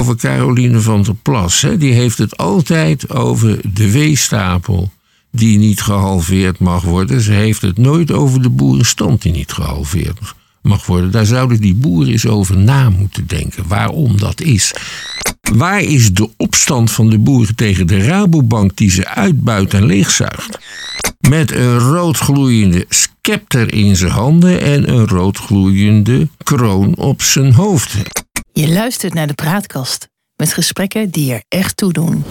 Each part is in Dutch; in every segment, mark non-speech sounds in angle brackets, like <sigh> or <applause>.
over Caroline van der Plas. Hè. Die heeft het altijd over de weestapel die niet gehalveerd mag worden. Ze heeft het nooit over de boerenstand die niet gehalveerd mag worden. Daar zouden die boeren eens over na moeten denken waarom dat is. Waar is de opstand van de boeren tegen de Rabobank die ze uitbuit en leegzuigt? Met een roodgloeiende scepter in zijn handen en een roodgloeiende kroon op zijn hoofd. Je luistert naar de praatkast met gesprekken die er echt toe doen.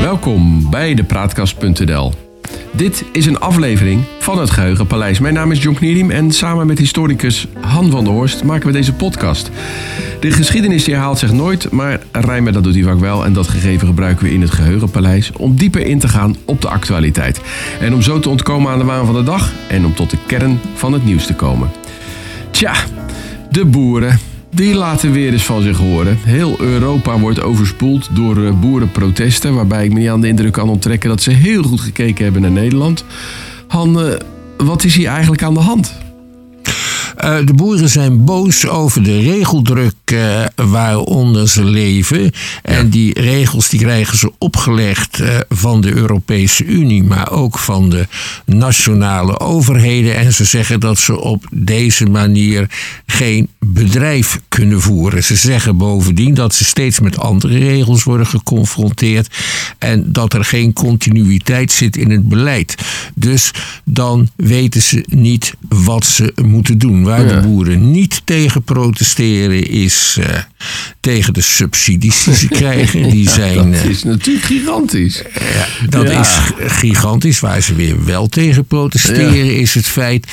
Welkom bij de Praatkast.nl. Dit is een aflevering van het Geheugenpaleis. Mijn naam is John Knierim en samen met historicus Han van der Horst maken we deze podcast. De geschiedenis herhaalt zich nooit, maar Rijmer dat doet hij vaak wel. En dat gegeven gebruiken we in het Geheugenpaleis om dieper in te gaan op de actualiteit. En om zo te ontkomen aan de waan van de dag en om tot de kern van het nieuws te komen. Tja, de boeren. Die laten weer eens van zich horen. Heel Europa wordt overspoeld door eh, boerenprotesten, waarbij ik me niet aan de indruk kan onttrekken dat ze heel goed gekeken hebben naar Nederland. Han, eh, wat is hier eigenlijk aan de hand? Uh, de boeren zijn boos over de regeldruk uh, waaronder ze leven. En die regels die krijgen ze opgelegd uh, van de Europese Unie, maar ook van de nationale overheden. En ze zeggen dat ze op deze manier geen bedrijf kunnen voeren. Ze zeggen bovendien dat ze steeds met andere regels worden geconfronteerd en dat er geen continuïteit zit in het beleid. Dus dan weten ze niet wat ze moeten doen. Waar ja. de boeren niet tegen protesteren is uh, tegen de subsidies die ze <laughs> krijgen. Die zijn, dat is natuurlijk gigantisch. Uh, dat ja. is gigantisch. Waar ze weer wel tegen protesteren is het feit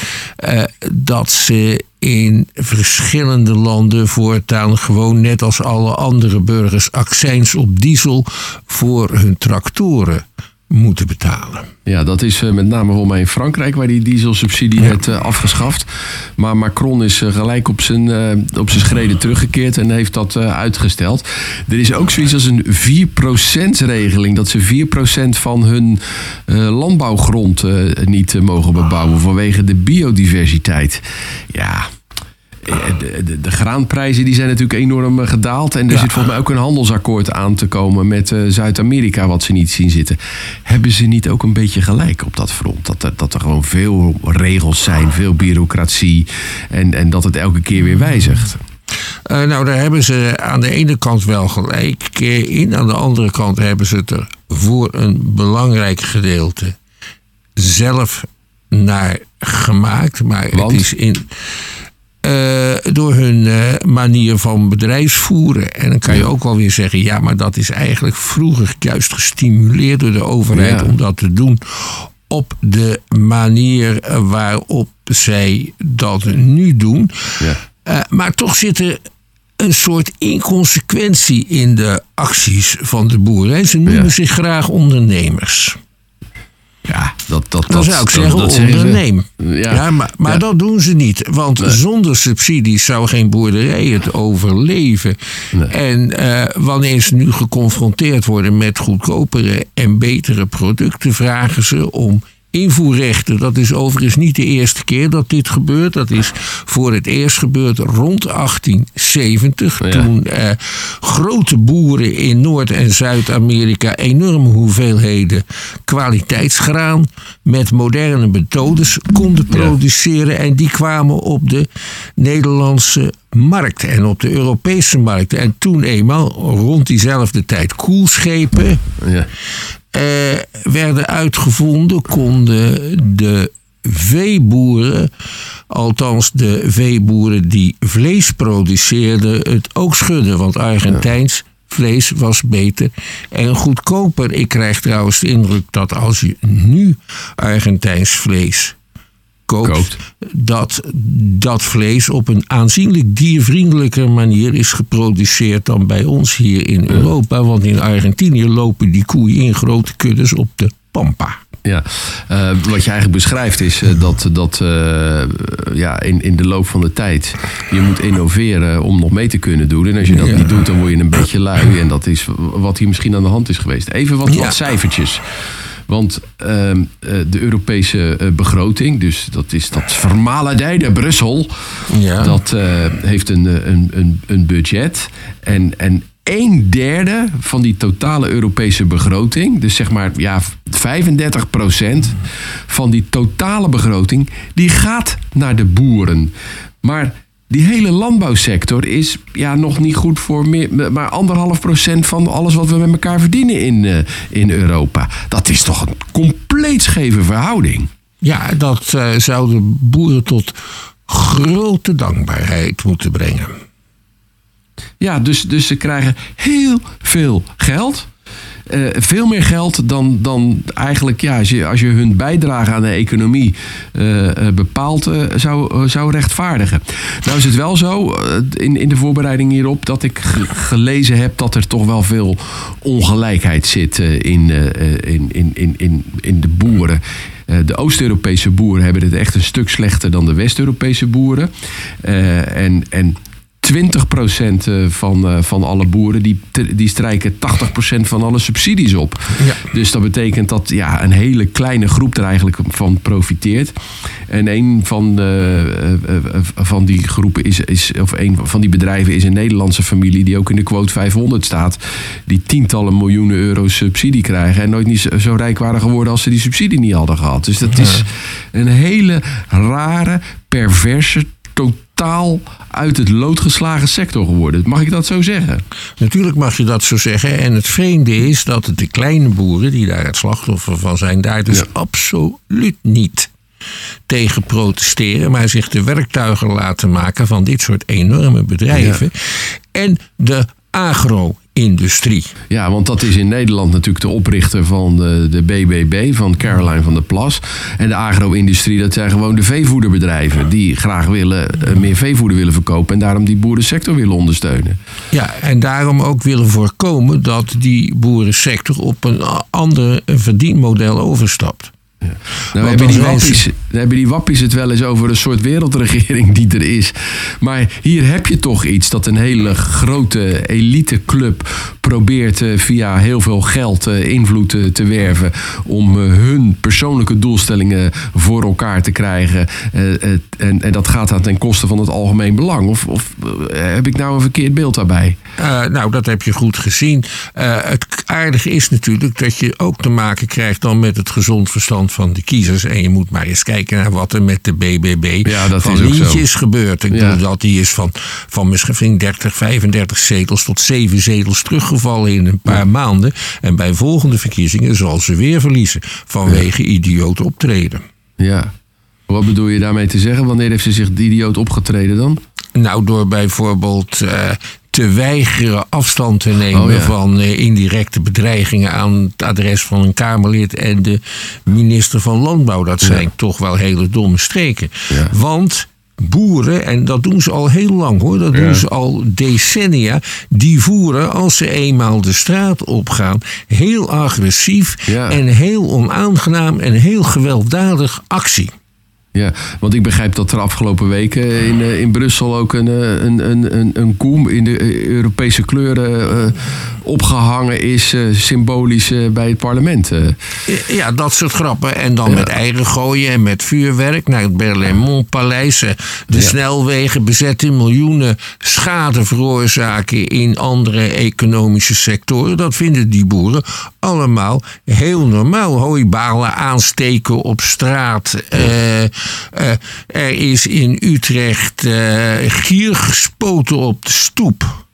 uh, dat ze in verschillende landen voortaan gewoon net als alle andere burgers accijns op diesel voor hun tractoren moeten betalen. Ja, dat is uh, met name voor mij in Frankrijk, waar die dieselsubsidie ja. werd uh, afgeschaft. Maar Macron is uh, gelijk op zijn, op zijn schreden teruggekeerd en heeft dat uitgesteld. Er is ook zoiets als een 4%-regeling, dat ze 4% van hun landbouwgrond niet mogen bebouwen vanwege de biodiversiteit. Ja, de, de, de, graanprijzen die zijn natuurlijk enorm gedaald. En er ja. zit volgens mij ook een handelsakkoord aan te komen met uh, Zuid-Amerika, wat ze niet zien zitten. Hebben ze niet ook een beetje gelijk op dat front? Dat er, dat er gewoon veel regels zijn, veel bureaucratie en, en dat het elke keer weer wijzigt. Uh, nou, daar hebben ze aan de ene kant wel gelijk in. Aan de andere kant hebben ze het er voor een belangrijk gedeelte zelf naar gemaakt. Maar Want? het is in. Uh, door hun uh, manier van bedrijfsvoeren. En dan kan je ook wel weer zeggen: ja, maar dat is eigenlijk vroeger juist gestimuleerd door de overheid ja. om dat te doen. Op de manier waarop zij dat nu doen. Ja. Uh, maar toch zit er een soort inconsequentie in de acties van de boeren. Ze noemen ja. zich graag ondernemers. Ja, dat, dat, dan zou ik zeggen dat, onderneem. Ja. ja. maar, maar ja. dat doen ze niet. Want nee. zonder subsidies zou geen boerderij het overleven. Nee. En uh, wanneer ze nu geconfronteerd worden met goedkopere en betere producten, vragen ze om invoerrechten. Dat is overigens niet de eerste keer dat dit gebeurt. Dat is voor het eerst gebeurd rond 1870. Ja. Toen eh, grote boeren in Noord- en Zuid-Amerika enorme hoeveelheden kwaliteitsgraan met moderne methodes konden produceren. Ja. En die kwamen op de Nederlandse markt en op de Europese markt. En toen eenmaal rond diezelfde tijd koelschepen. Ja. Uh, werden uitgevonden, konden de veeboeren, althans de veeboeren die vlees produceerden, het ook schudden. Want Argentijns vlees was beter en goedkoper. Ik krijg trouwens de indruk dat als je nu Argentijns vlees koopt, dat dat vlees op een aanzienlijk diervriendelijker manier is geproduceerd dan bij ons hier in Europa. Want in Argentinië lopen die koeien in grote kuddes op de pampa. Ja, uh, wat je eigenlijk beschrijft is uh, dat, dat uh, ja, in, in de loop van de tijd je moet innoveren om nog mee te kunnen doen. En als je dat ja. niet doet, dan word je een beetje lui. En dat is wat hier misschien aan de hand is geweest. Even wat, ja. wat cijfertjes. Want ehm, eh, de Europese eh, begroting, dus dat is dat vermalendijde Brussel, Ja. dat eh, heeft een, een, een, een budget. En, en een derde van die totale Europese begroting, dus zeg maar ja, 35% van die totale begroting, die gaat naar de boeren. Maar die hele landbouwsector is ja, nog niet goed voor meer, maar anderhalf procent van alles wat we met elkaar verdienen in, eh, in Europa. Dat is toch een compleet scheve verhouding. Ja, dat eh, zou de boeren tot grote dankbaarheid moeten brengen. Ja, dus, dus ze krijgen heel veel geld. Eh, veel meer geld dan, dan eigenlijk ja, als, je, als je hun bijdrage aan de economie eh, eh, bepaald eh, zou, zou rechtvaardigen. Nou is het wel zo, in, in de voorbereiding hierop, dat ik ge- gelezen heb dat er toch wel veel ongelijkheid zit in, in, in, in, in, in de boeren. De Oost-Europese boeren hebben het echt een stuk slechter dan de West-Europese boeren. En, en 20% eh, van, eh, van alle boeren die, die strijken 80% van alle subsidies op. Ja. Dus dat betekent dat ja, een hele kleine groep er eigenlijk van profiteert. En een van, de, eh, van die groepen is, is, of een van die bedrijven is een Nederlandse familie die ook in de quote 500 staat. Die tientallen miljoenen euro subsidie krijgen. En nooit niet zo- zo rijk waren geworden als ze die subsidie niet hadden gehad. Dus dat is een hele rare, perverse, totaal uit het lood geslagen sector geworden. Mag ik dat zo zeggen? Natuurlijk mag je dat zo zeggen. En het vreemde is dat de kleine boeren, die daar het slachtoffer van zijn, daar dus Ja. absoluut niet tegen protesteren, maar zich de werktuigen laten maken van dit soort enorme bedrijven. En de agro-industrie. Ja, want dat is in Nederland natuurlijk de oprichter van de, de BBB, van Caroline van der Plas. En de agro-industrie, dat zijn gewoon de veevoederbedrijven die graag willen, eh, meer veevoeder willen verkopen en daarom die boerensector willen ondersteunen. Ja, en daarom ook willen voorkomen dat die boerensector op een ander verdienmodel overstapt. Nou Want hebben dan die, wappies, hebben die wappies het wel eens over een soort wereldregering die er is. Maar hier heb je toch iets dat een hele grote eliteclub probeert eh, via heel veel geld eh, invloed eh, te werven. Om hun persoonlijke doelstellingen voor elkaar te krijgen. En, en dat gaat dan ten koste van het algemeen belang. Of, of heb ik nou een verkeerd beeld daarbij? Nou, dat heb je goed gezien. Het aardige is natuurlijk dat je ook te maken krijgt dan met het gezond verstand van de kiezers. En je moet maar eens kijken naar wat er met de BBB Ja, dat van is Lientje is gebeurd. Ik Ja. bedoel dat die is van, van misschien 30, 35 zetels tot 7 zetels teruggevallen in een paar maanden. En bij volgende verkiezingen zal ze weer verliezen vanwege idioot optreden. Ja. Wat bedoel je daarmee te zeggen? Wanneer heeft ze zich idioot opgetreden dan? Nou, door bijvoorbeeld eh, te weigeren afstand te nemen Oh, ja. van eh, indirecte bedreigingen aan het adres van een Kamerlid en de minister van Landbouw. Dat zijn toch wel hele domme streken. Ja. Want boeren, en dat doen ze al heel lang hoor, dat doen ze al decennia, die voeren als ze eenmaal de straat opgaan heel agressief Ja. en heel onaangenaam en heel gewelddadig actie. Ja, want ik begrijp dat er afgelopen weken in, eh, in Brussel ook een, eh, een, een, een, een koe in de eh, Europese kleuren eh, opgehangen is, symbolisch bij het parlement. Ja, dat soort grappen. En dan met eigen gooien en met vuurwerk naar het Berlaymont-paleis. De Ja. snelwegen bezetten, miljoenen schade veroorzaken in andere economische sectoren. Dat vinden die boeren allemaal heel normaal. Hooibalen aansteken op straat. Er is in Utrecht eh, gier gespoten op de stoep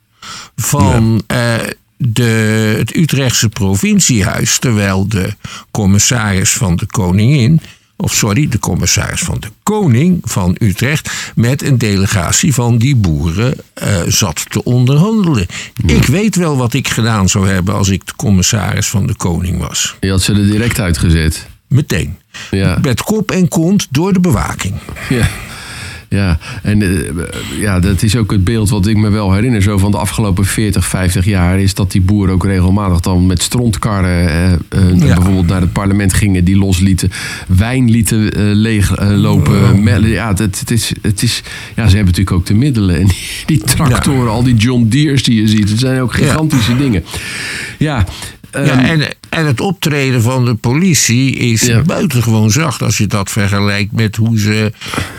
van eh, de, het Utrechtse provinciehuis. Terwijl de commissaris van de koningin. Of sorry, de commissaris van de koning van Utrecht. met een delegatie van die boeren eh, zat te onderhandelen. Ik weet wel wat ik gedaan zou hebben als ik de commissaris van de koning was. Je had ze er direct uitgezet. Meteen. Ja. Met kop en kont door de bewaking. Ja. Ja, en eh, ja, dat is ook het beeld wat ik me wel herinner zo van de afgelopen 40, 50 jaar. Is dat die boeren ook regelmatig dan met strontkarren eh, eh, Ja. bijvoorbeeld naar het parlement gingen. Die loslieten, wijn lieten leeglopen. melk. ja, het, het is, het is, ja, ze hebben natuurlijk ook de middelen. En die, die tractoren, al die John Deere's die je ziet. Het zijn ook gigantische dingen. Ja, Ja, ehm, en En het optreden van de politie is Ja. buitengewoon zacht als je dat vergelijkt met hoe ze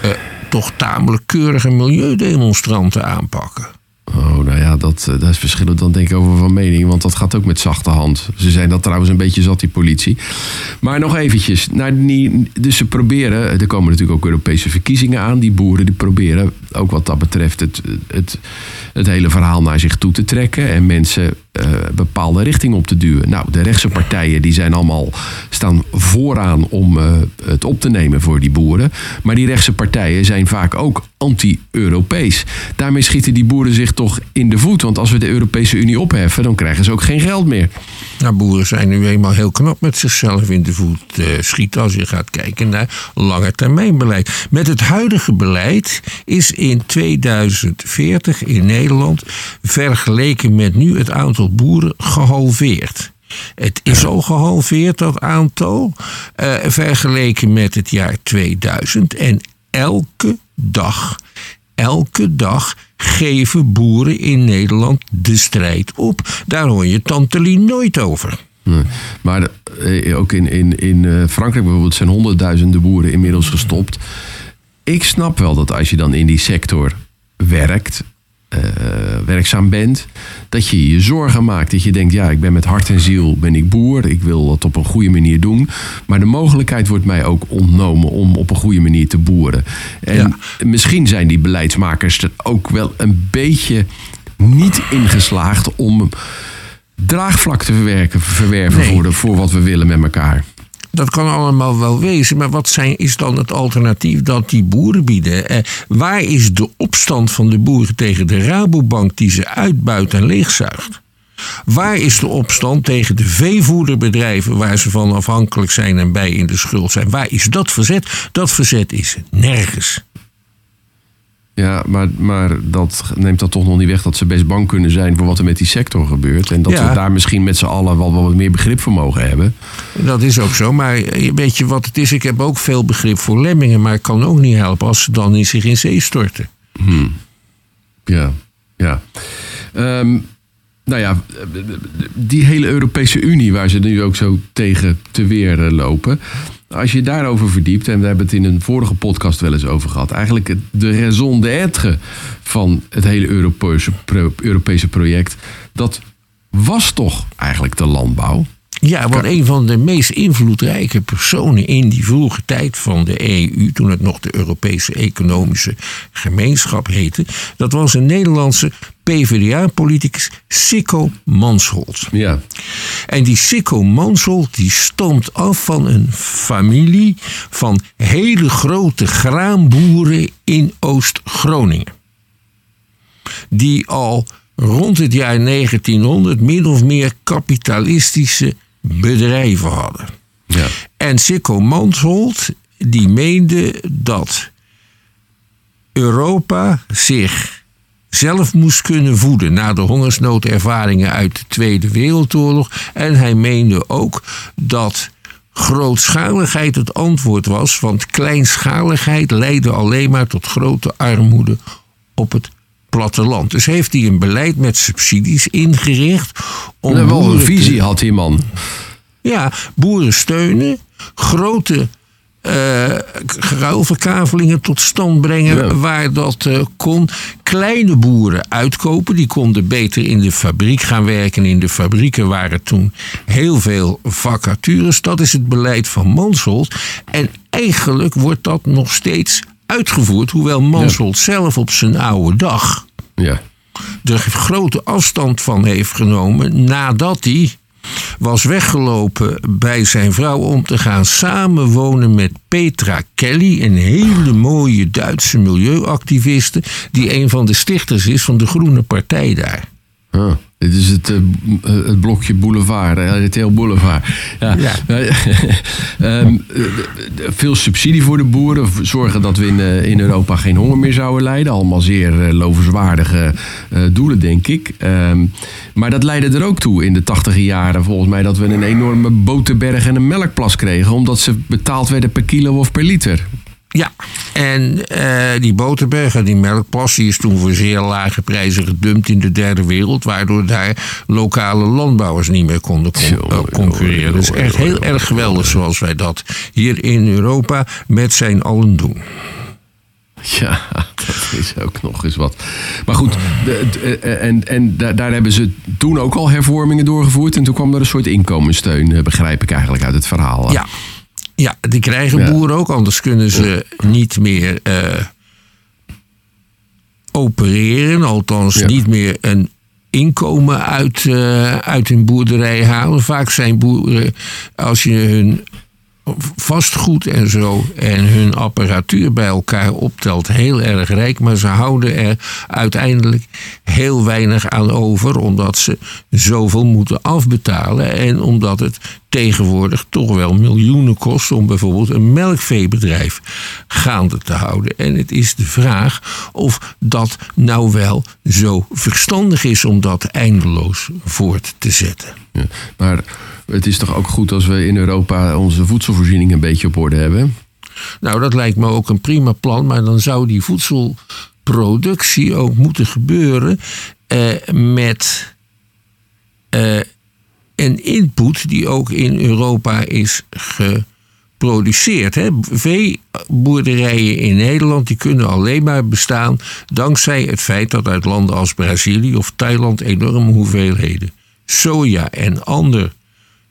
eh, toch tamelijk keurige milieudemonstranten aanpakken. Oh, nou ja, dat, eh, dat is verschillend dan denk ik over van mening. Want dat gaat ook met zachte hand. Ze zijn dat trouwens een beetje zat, die politie. Maar nog eventjes. Naar die, dus ze proberen, er komen natuurlijk ook Europese verkiezingen aan. Die boeren die proberen ook wat dat betreft het, het, het hele verhaal naar zich toe te trekken. En mensen eh, bepaalde richting op te duwen. Nou, de rechtse partijen die zijn allemaal, staan vooraan om eh, het op te nemen voor die boeren. Maar die rechtse partijen zijn vaak ook anti-Europees. Daarmee schieten die boeren zich toch in de voet. Want als we de Europese Unie opheffen, dan krijgen ze ook geen geld meer. Nou, boeren zijn nu eenmaal heel knap met zichzelf in de voet eh, schieten als je gaat kijken naar langetermijnbeleid. Met het huidige beleid is in 2040 in Nederland vergeleken met nu het aantal boeren gehalveerd. Het is al gehalveerd, dat aantal, eh, vergeleken met het jaar 2000. En elke dag, elke dag geven boeren in Nederland de strijd op. Daar hoor je Tante Lien nooit over. Nee. Maar eh, ook in, in, in eh, Frankrijk bijvoorbeeld zijn honderdduizenden boeren inmiddels gestopt. Ik snap wel dat als je dan in die sector werkt, werkzaam bent, dat je je zorgen maakt. Dat je denkt, ja, ik ben met hart en ziel ben ik boer. Ik wil dat op een goede manier doen. Maar de mogelijkheid wordt mij ook ontnomen om op een goede manier te boeren. En Ja. misschien zijn die beleidsmakers er ook wel een beetje niet ingeslaagd om draagvlak te verwerken, verwerven Nee. voor, de, voor wat we willen met elkaar. Dat kan allemaal wel wezen, maar wat zijn, is dan het alternatief dat die boeren bieden? Eh, waar is de opstand van de boeren tegen de Rabobank die ze uitbuit en leegzuigt? Waar is de opstand tegen de veevoederbedrijven waar ze van afhankelijk zijn en bij in de schuld zijn? Waar is dat verzet? Dat verzet is nergens. Ja, maar, maar dat neemt dat toch nog niet weg dat ze best bang kunnen zijn voor wat er met die sector gebeurt. En dat Ja. we daar misschien met z'n allen wel wat meer begrip voor mogen hebben. Dat is ook zo, maar weet je wat het is? Ik heb ook veel begrip voor lemmingen, maar ik kan ook niet helpen als ze dan in zich in zee storten. Ja, ja. Ehm, nou ja, die hele Europese Unie waar ze nu ook zo tegen te weer lopen. Als je daarover verdiept, en we hebben het in een vorige podcast wel eens over gehad. Eigenlijk de raison d'être van het hele Europese, Europese project. Dat was toch eigenlijk de landbouw. Ja, want een van de meest invloedrijke personen in die vroege tijd van de EU, toen het nog de Europese Economische Gemeenschap heette, dat was een Nederlandse PvdA-politicus Sikko Mansholt. Ja, En die Sikko Mansholt die stamt af van een familie van hele grote graanboeren in Oost-Groningen. Die al rond het jaar 1900 min of meer kapitalistische bedrijven hadden. ja. En Sikko Mansholt die meende dat Europa zich zelf moest kunnen voeden na de hongersnoodervaringen uit de Tweede Wereldoorlog. En hij meende ook dat grootschaligheid het antwoord was, want kleinschaligheid leidde alleen maar tot grote armoede op het platteland. Dus heeft hij een beleid met subsidies ingericht om wel een te- visie had die man. ja, boeren steunen, grote ruilverkavelingen tot stand brengen Ja. waar dat eh, kon. Kleine boeren uitkopen, die konden beter in de fabriek gaan werken. In de fabrieken waren toen heel veel vacatures. Dat is het beleid van Mansholt. En eigenlijk wordt dat nog steeds uitgevoerd, hoewel Mansholt zelf op zijn oude dag Ja. er grote afstand van heeft genomen nadat hij was weggelopen bij zijn vrouw om te gaan samenwonen met Petra Kelly, een hele mooie Duitse milieuactiviste, die een van de stichters is van de Groene Partij daar. Ah, dit is het, eh, eh, het blokje boulevard, RTL Boulevard. Ja. Ja. <laughs> Ehm, eh, veel subsidie voor de boeren. Zorgen dat we in, in Europa geen honger meer zouden lijden. Allemaal zeer lovenswaardige doelen, denk ik. Ehm, maar dat leidde er ook toe in de tachtige jaren, volgens mij, dat we een enorme boterberg en een melkplas kregen. Omdat ze betaald werden per kilo of per liter. Ja, en uh, die Boterberg en die melkplas die is toen voor zeer lage prijzen gedumpt in de derde wereld, waardoor daar lokale landbouwers niet meer konden con uh, concurreren. Dat is echt heel erg geweldig zoals wij dat hier in Europa met zijn allen doen. Ja, <laughs> dat is ook nog eens wat. Maar goed, de, en, en daar hebben ze toen ook al hervormingen doorgevoerd. En toen kwam er een soort inkomenssteun, begrijp ik eigenlijk uit het verhaal. Ja, ja, die krijgen boeren ook, anders kunnen ze niet meer uh, opereren. Althans, niet meer een inkomen uit, uh, uit hun boerderij halen. Vaak zijn boeren, als je hun vastgoed en zo en hun apparatuur bij elkaar optelt, heel erg rijk. Maar ze houden er uiteindelijk heel weinig aan over, omdat ze zoveel moeten afbetalen en omdat het tegenwoordig toch wel miljoenen kost om bijvoorbeeld een melkveebedrijf gaande te houden. En het is de vraag of dat nou wel zo verstandig is om dat eindeloos voort te zetten. Maar het is toch ook goed als we in Europa onze voedselvoorziening een beetje op orde hebben? Nou, dat lijkt me ook een prima plan, maar dan zou die voedselproductie ook moeten gebeuren eh, met eh, een input die ook in Europa is geproduceerd. Hè. Veeboerderijen in Nederland die kunnen alleen maar bestaan dankzij het feit dat uit landen als Brazilië of Thailand enorme hoeveelheden soja en ander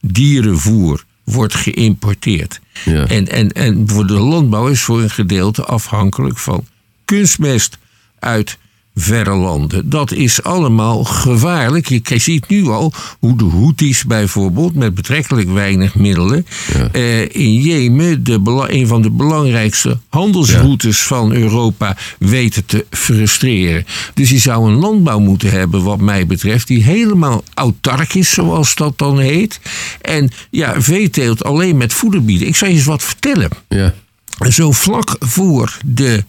dierenvoer wordt geïmporteerd. Ja. En, en, en voor de landbouw is voor een gedeelte afhankelijk van kunstmest uit verre landen. Dat is allemaal gevaarlijk. Je ziet nu al hoe de Houthis bijvoorbeeld met betrekkelijk weinig middelen eh, in Jemen de, een van de belangrijkste handelsroutes van Europa weten te frustreren. Dus je zou een landbouw moeten hebben wat mij betreft die helemaal autark is zoals dat dan heet. En ja, veeteelt alleen met voeder bieden. Ik zal je eens wat vertellen. Ja. Zo vlak voor de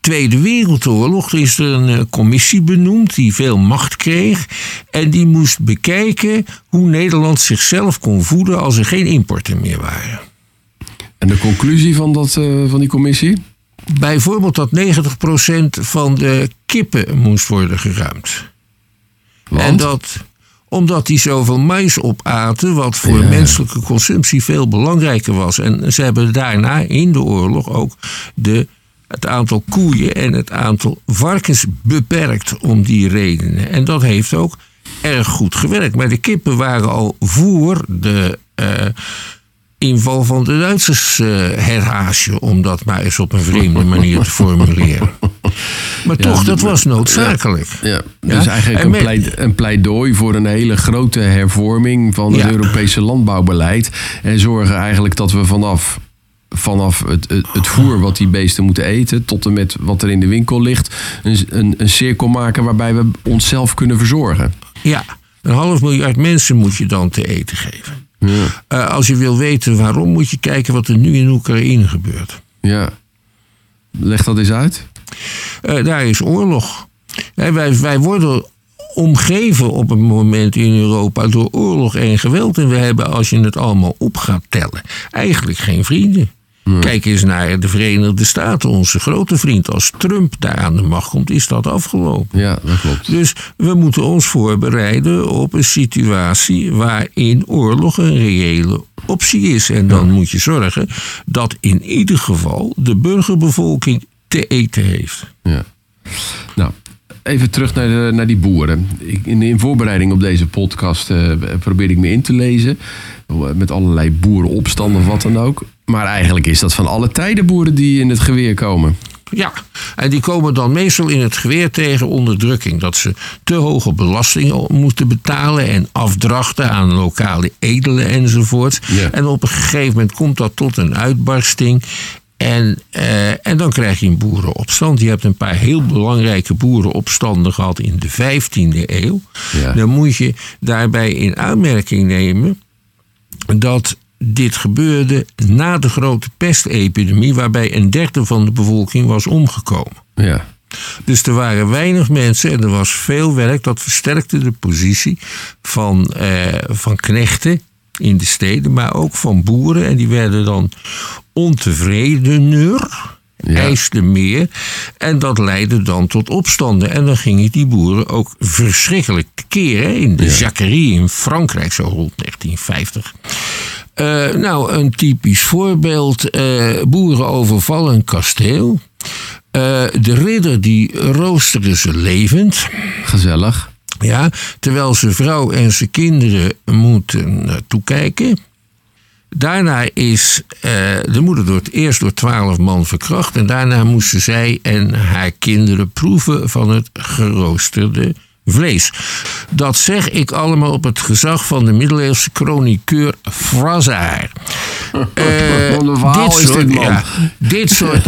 Tweede Wereldoorlog is er een eh, commissie benoemd die veel macht kreeg. En die moest bekijken hoe Nederland zichzelf kon voeden als er geen importen meer waren. En de conclusie van, dat, uh, van die commissie? Bijvoorbeeld dat 90% van de kippen moest worden geruimd. Want? En dat omdat die zoveel mais opaten, wat voor menselijke consumptie veel belangrijker was. En ze hebben daarna in de oorlog ook de het aantal koeien en het aantal varkens beperkt om die redenen. En dat heeft ook erg goed gewerkt. Maar de kippen waren al voor de uh, inval van de Duitsers uh, om dat maar eens op een vreemde manier te formuleren. <laughs> Maar toch, dat was noodzakelijk. Ja, ja. dus eigenlijk een, pleit, een, pleidooi voor een hele grote hervorming van het Europese landbouwbeleid. En zorgen eigenlijk dat we vanaf vanaf het, het, het, voer wat die beesten moeten eten, tot en met wat er in de winkel ligt, een, een, een cirkel maken waarbij we onszelf kunnen verzorgen. Ja, een half miljard mensen moet je dan te eten geven. Ja. Uh, als je wil weten waarom, moet je kijken wat er nu in Oekraïne gebeurt. Ja. Leg dat eens uit. Uh, daar is oorlog. wij, wij worden omgeven op het moment in Europa door oorlog en geweld. En we hebben, als je het allemaal op gaat tellen, eigenlijk geen vrienden. Kijk eens naar de Verenigde Staten, onze grote vriend. Als Trump daar aan de macht komt, is dat afgelopen. Ja, dat klopt. Dus we moeten ons voorbereiden op een situatie waarin oorlog een reële optie is. En dan moet je zorgen dat in ieder geval de burgerbevolking te eten heeft. Ja. Nou, even terug naar, de, naar die boeren. Ik, in, in voorbereiding op deze podcast uh, probeer ik me in te lezen. Met allerlei boerenopstanden of wat dan ook. Maar eigenlijk is dat van alle tijden boeren die in het geweer komen. Ja, en die komen dan meestal in het geweer tegen onderdrukking. Dat ze te hoge belastingen moeten betalen en afdrachten aan lokale edelen enzovoort. En op een gegeven moment komt dat tot een uitbarsting. En, uh, en dan krijg je een boerenopstand. Je hebt een paar heel belangrijke boerenopstanden gehad in de 15e eeuw. Ja. Dan moet je daarbij in aanmerking nemen dat dit gebeurde na de grote pestepidemie, waarbij een derde van de bevolking was omgekomen. Ja. Dus er waren weinig mensen en er was veel werk. Dat versterkte de positie van, uh, van knechten in de steden, maar ook van boeren. En die werden dan ontevredener, Ja. eisten meer. En dat leidde dan tot opstanden. En dan gingen die boeren ook verschrikkelijk tekeer. hè, In de Jacquerie in Frankrijk, zo rond 1950. Eh, nou, een typisch voorbeeld. eh, boeren overvallen een kasteel. Eh, de ridder die roosterde ze levend. Gezellig. Ja, terwijl zijn vrouw en zijn kinderen moeten eh, toekijken. Daarna is eh, de moeder door het eerst door twaalf man verkracht. En daarna moesten zij en haar kinderen proeven van het geroosterde vlees. Dat zeg ik allemaal op het gezag van de middeleeuwse chroniqueur <laughs> verhaal is dit, man. ja, dit soort,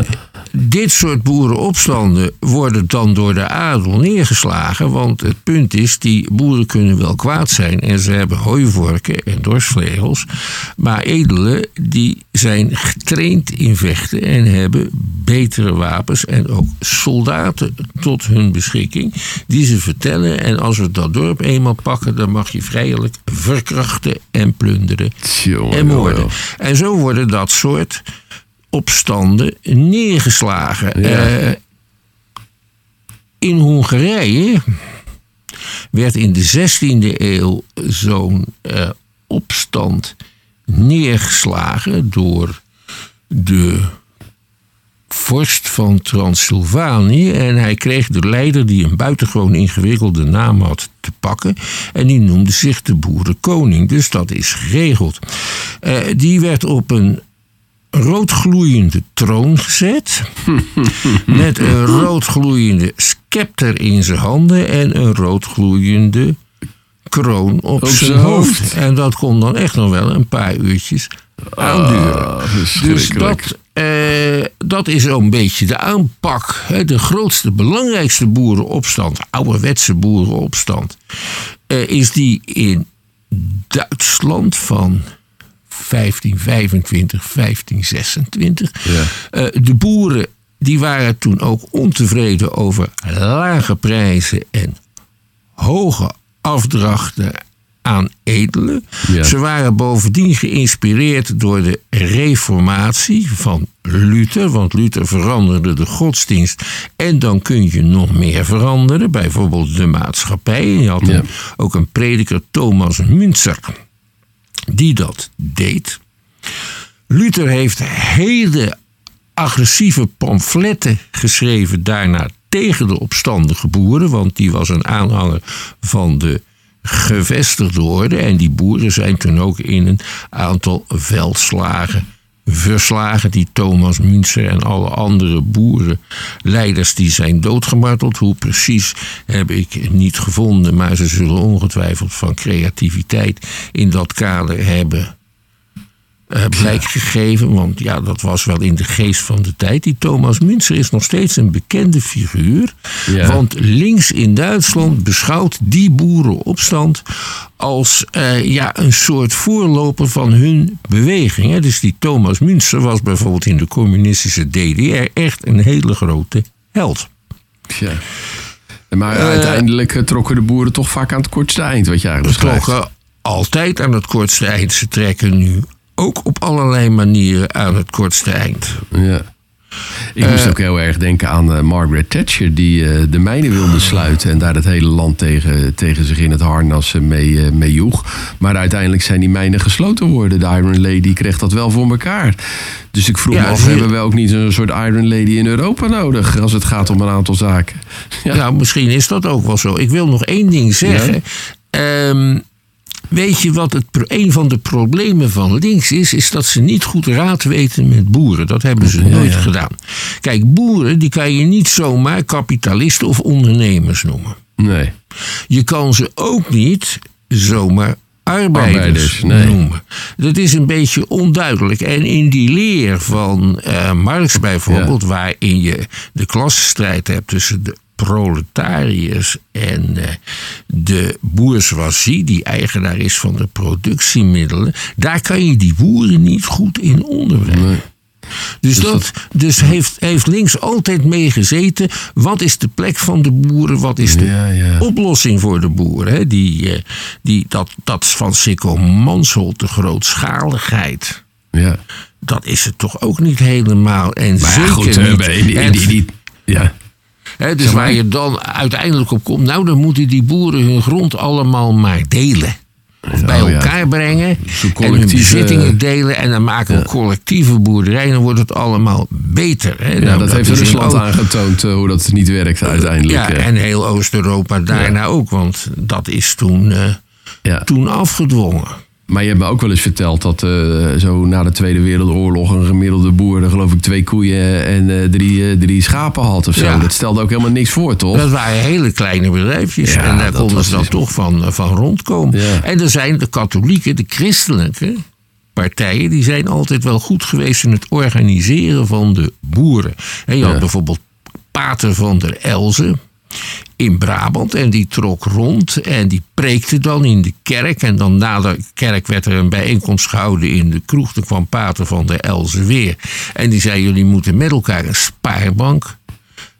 dit soort boerenopstanden worden dan door de adel neergeslagen. Want het punt is, die boeren kunnen wel kwaad zijn en ze hebben hooivorken en dorsvlegels. Maar edelen, die zijn getraind in vechten en hebben betere wapens en ook soldaten tot hun beschikking. Die ze vertellen en als we dat dorp eenmaal pakken, dan mag je vrijelijk verkrachten en plunderen en moorden. En zo worden dat soort opstanden neergeslagen. Ja. Eh, in Hongarije werd in de 16e eeuw zo'n eh, opstand neergeslagen door de vorst van Transylvanië. En hij kreeg de leider die een buitengewoon ingewikkelde naam had te pakken. En die noemde zich de boerenkoning. Dus dat is geregeld. Eh, die werd op een roodgloeiende troon gezet. <laughs> met een roodgloeiende scepter in zijn handen en een roodgloeiende kroon op, zijn zijn hoofd. hoofd. En dat kon dan echt nog wel een paar uurtjes aanduren. Ah, Dus verschrikkelijk. dat, eh, dat is zo'n beetje de aanpak. Hè. De grootste, belangrijkste boerenopstand, ouderwetse boerenopstand, eh, is die in Duitsland van 1525, 1526. Ja. Eh, de boeren die waren toen ook ontevreden over lage prijzen en hoge afdrachten aan edelen. Ja. Ze waren bovendien geïnspireerd door de reformatie van Luther. Want Luther veranderde de godsdienst. En dan kun je nog meer veranderen. Bijvoorbeeld de maatschappij. En je had Ja. een- ook een prediker, Thomas Münzer, die dat deed. Luther heeft hele agressieve pamfletten geschreven daarna tegen de opstandige boeren, want die was een aanhanger van de gevestigde orde. En die boeren zijn toen ook in een aantal veldslagen verslagen die Thomas Münzer en alle andere boerenleiders die zijn doodgemarteld. Hoe precies heb ik niet gevonden, maar ze zullen ongetwijfeld van creativiteit in dat kader hebben eh, <laughs> blijk gegeven. Want ja, dat was wel in de geest van de tijd. Die Thomas Münzer is nog steeds een bekende figuur. Ja. Want links in Duitsland beschouwt die boerenopstand als eh, ja, een soort voorloper van hun beweging. Hè. Dus die Thomas Münzer was bijvoorbeeld in de communistische DDR echt een hele grote held. Ja. Maar uiteindelijk eh, trokken de boeren toch vaak aan het kortste eind, wat je Ze eigenlijk beschrijft. trokken altijd aan het kortste eind. Ze trekken nu ook op allerlei manieren aan het kortste eind. Ja. Ik moest ook heel erg denken aan eh, Margaret Thatcher, die eh, de mijnen wilde sluiten en daar het hele land tegen, tegen zich in het harnas eh, mee, eh, mee joeg. Maar uiteindelijk zijn die mijnen gesloten geworden. De Iron Lady kreeg dat wel voor elkaar. Dus ik vroeg Ja, me af, hebben we ook niet een soort Iron Lady in Europa nodig als het gaat om een aantal zaken? Ja. Nou, misschien is dat ook wel zo. Ik wil nog één ding zeggen. Ehm, weet je wat het, een van de problemen van links is? Is dat ze niet goed raad weten met boeren. Dat hebben ze nooit ja. gedaan. Kijk, boeren die kan je niet zomaar kapitalisten of ondernemers noemen. Nee. Je kan ze ook niet zomaar arbeiders, Arbeiders, nee. noemen. Dat is een beetje onduidelijk. En in die leer van eh, Marx bijvoorbeeld, waarin je de klassenstrijd hebt tussen de proletariërs en eh, de bourgeoisie, die eigenaar is van de productiemiddelen, daar kan je die boeren niet goed in onderbrengen. Dus, dat, dus heeft, heeft links altijd meegezeten. Wat is de plek van de boeren? Wat is de Ja, ja. oplossing voor de boeren? Hè? Die, eh, die, dat, dat is van Sikko Mansholt, de grootschaligheid. Ja. Dat is het toch ook niet helemaal. En Maar ja, zeker goed, niet. bij- die, die, ja. Dus waar je dan uiteindelijk op komt, nou dan moeten die boeren hun grond allemaal maar delen. Of bij Oh, ja. elkaar brengen Zo'n en hun bezittingen delen. En dan maken we collectieve boerderij en dan wordt het allemaal beter. Hè. ja, Nou, dat, heeft Rusland aangetoond eh, hoe dat niet werkt uiteindelijk. Ja, en heel Oost-Europa daarna ook, want dat is toen, eh, ja. toen afgedwongen. Maar je hebt me ook wel eens verteld dat eh, zo na de Tweede Wereldoorlog een gemiddelde boer, eh, geloof ik, twee koeien en eh, drie, eh, drie schapen had of zo. Ja. Dat stelde ook helemaal niks voor, toch? Dat waren hele kleine bedrijfjes. Ja, en daar konden ze dan toch van, van rondkomen. Ja. En er zijn de katholieke, de christelijke partijen... die zijn altijd wel goed geweest in het organiseren van de boeren. En je had bijvoorbeeld Pater van der Elzen in Brabant. En die trok rond en die preekte dan in de kerk. En dan na de kerk werd er een bijeenkomst gehouden in de kroeg. Toen kwam Pater van der Elzen weer. En die zei, jullie moeten met elkaar een spaarbank...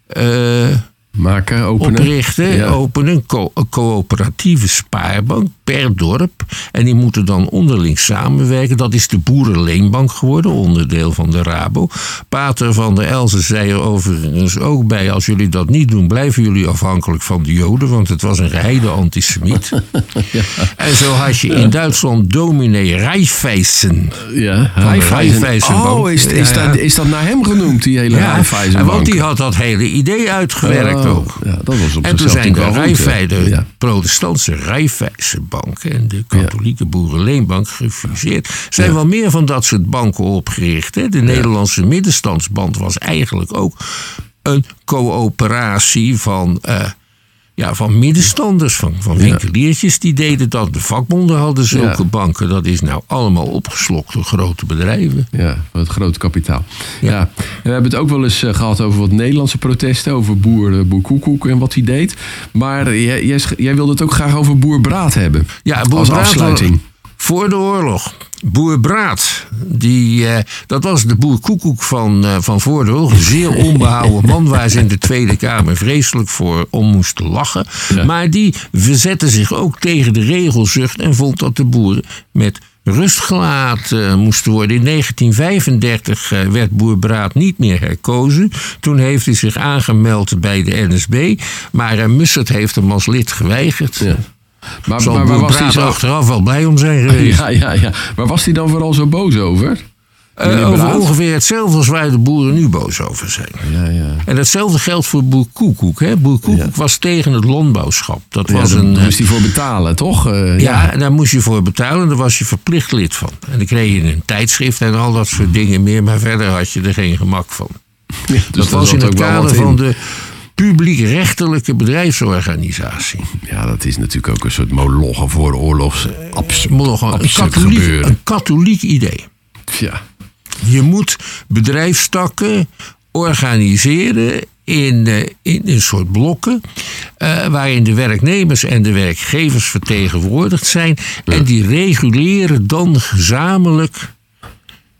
eh, Maken, openen. oprichten, Ja. openen een, co- een coöperatieve spaarbank per dorp. En die moeten dan onderling samenwerken. Dat is de Boerenleenbank geworden, onderdeel van de Rabo. Pater van der Elzen zei er overigens ook bij... als jullie dat niet doen, blijven jullie afhankelijk van de Joden... want het was een geheide antisemiet. <laughs> En zo had je in Duitsland dominee Rijfeisen. Ja. Oh, is, is, Ja, ja. dat, is dat naar hem genoemd, die hele Ja, Raiffeisenbank? want die had dat hele idee uitgewerkt Oh, ook. Ja, dat was op En toen zijn de wel goed, Ja. en de katholieke Boerenleenbank gefuseerd. Er zijn wel meer van dat soort banken opgericht. Hè? De Nederlandse Middenstandsband was eigenlijk ook een coöperatie van, eh, ja, van middenstanders, van, van winkeliertjes. Die deden dat. De vakbonden hadden zulke Ja. banken. Dat is nou allemaal opgeslokt door grote bedrijven. Ja, het grote kapitaal. Ja. Ja. En we hebben het ook wel eens eh, gehad over wat Nederlandse protesten. Over boer, eh, boer Koekoek en wat hij deed. Maar jij, jij, wilde het ook graag over boer Braat hebben. Ja, Boer Als Braat afsluiting. Voor de oorlog. Boer Braat, die, eh, dat was de boer Koekoek van, eh, van voor de oorlog. Een zeer onbehouden man waar ze in de Tweede Kamer vreselijk voor om moesten lachen. Ja. Maar die verzette zich ook tegen de regelzucht en vond dat de boeren met rust gelaten moesten worden. In 1935 eh, werd boer Braat niet meer herkozen. Toen heeft hij zich aangemeld bij de NSB. Maar uh, Mussert heeft hem als lid geweigerd. Ja. Maar, maar, waar was hij zo... achteraf wel blij om zijn geweest. <laughs> Ja, ja, ja. Waar was hij dan vooral zo boos over? Eh, over ongeveer hetzelfde als waar de boeren nu boos over zijn. Ja, ja. En hetzelfde geldt voor boer Koekoek. Hè. Boer Koekoek was tegen het landbouwschap. Dat was daar een, eh, moest hij voor betalen, toch? Eh, ja, en daar moest je voor betalen. Daar was je verplicht lid van. En dan kreeg je een tijdschrift en al dat soort dingen meer. Maar verder had je er geen gemak van. Dus dat was in het kader van de publiek-rechtelijke bedrijfsorganisatie. Ja, dat is natuurlijk ook een soort moloche voor oorlogs. Nog een, katholiek, een katholiek idee. Ja. Je moet bedrijfstakken organiseren in, eh, in een soort blokken. eh, waarin de werknemers en de werkgevers vertegenwoordigd zijn. En die reguleren dan gezamenlijk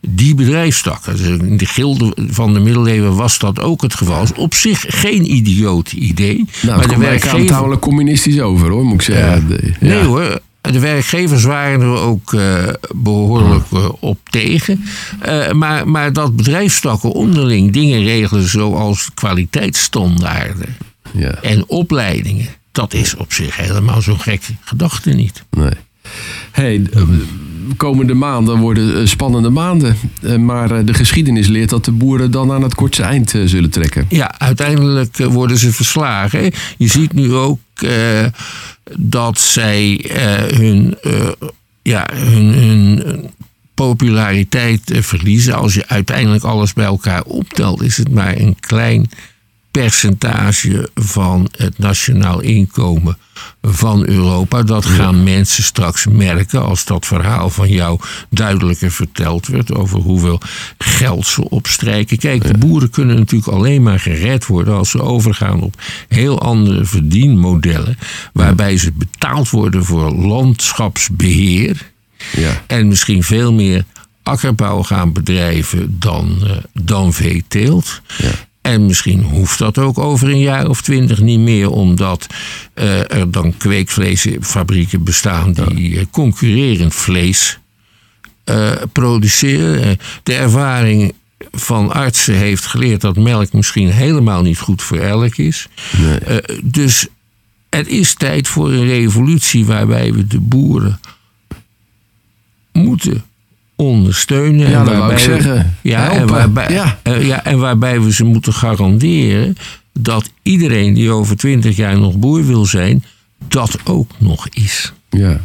die bedrijfstakken. Dus in de gilde van de middeleeuwen was dat ook het geval. Is op zich geen idioot idee. Nou, maar het de werkgever... tamelijk communistisch over, hoor, moet ik zeggen. Ja. Nee hoor, de werkgevers waren er ook eh, behoorlijk eh, op tegen. Eh, maar, maar dat bedrijfstakken onderling dingen regelen zoals kwaliteitsstandaarden Ja, en opleidingen. Dat is op zich helemaal zo'n gekke gedachte niet. nee. Hey, komende maanden worden eh, spannende maanden. Eh, Maar eh, de geschiedenis leert dat de boeren dan aan het kortste eind zullen trekken. Ja, uiteindelijk worden ze verslagen. Je ziet nu ook dat zij hun, ja, hun, hun populariteit verliezen. Als je uiteindelijk alles bij elkaar optelt, is het maar een klein percentage van het nationaal inkomen van Europa. Dat gaan mensen straks merken als dat verhaal van jou duidelijker verteld wordt over hoeveel geld ze opstrijken. Kijk, de boeren kunnen natuurlijk alleen maar gered worden als ze overgaan op heel andere verdienmodellen, waarbij ze betaald worden voor landschapsbeheer Ja. en misschien veel meer akkerbouw gaan bedrijven dan, uh, dan veeteelt. Ja. En misschien hoeft dat ook over een jaar of twintig niet meer, omdat uh, er dan kweekvleesfabrieken bestaan die uh, concurrerend vlees uh, produceren. De ervaring van artsen heeft geleerd dat melk misschien helemaal niet goed voor elk is. Nee. dus het is tijd voor een revolutie waarbij we de boeren moeten ondersteunen. Ja, dat wou ik zeggen. Ja, en waarbij, ja. Uh, ja, en waarbij we ze moeten garanderen dat iedereen die over twintig jaar nog boer wil zijn, dat ook nog is. Ja.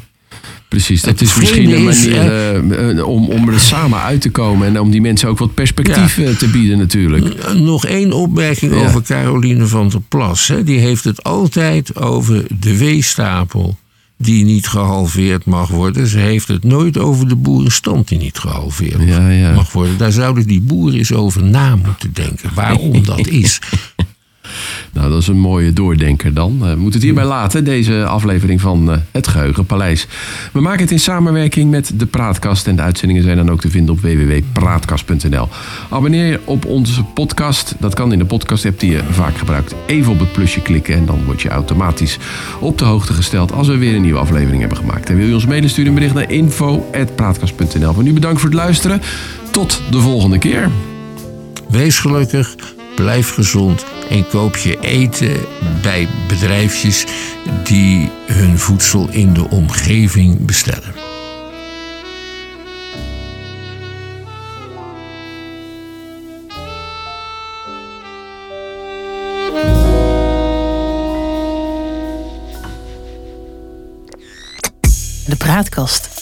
Precies, dat is misschien een manier uh, om, om er samen uit te komen en om die mensen ook wat perspectief ja. te bieden natuurlijk. Nog één opmerking ja. over Caroline van der Plas. Hè. Die heeft het altijd over de weestapel die niet gehalveerd mag worden. Ze heeft het nooit over de boerenstand die niet gehalveerd ja, ja. mag worden. Daar zouden die boeren eens over na moeten denken waarom <laughs> dat is. Nou, dat is een mooie doordenker dan. We moeten het hierbij laten, deze aflevering van uh, Het Geheugenpaleis. We maken het in samenwerking met de Praatkast. En de uitzendingen zijn dan ook te vinden op www.praatkast.nl. Abonneer je op onze podcast. Dat kan in de podcast-app die je vaak gebruikt. Even op het plusje klikken en dan word je automatisch op de hoogte gesteld als we weer een nieuwe aflevering hebben gemaakt. En wil je ons mailen, stuur een bericht naar info.praatkast.nl. Voor nu bedankt voor het luisteren. Tot de volgende keer. Wees gelukkig, blijf gezond en koop je eten bij bedrijfjes die hun voedsel in de omgeving bestellen. De praatkast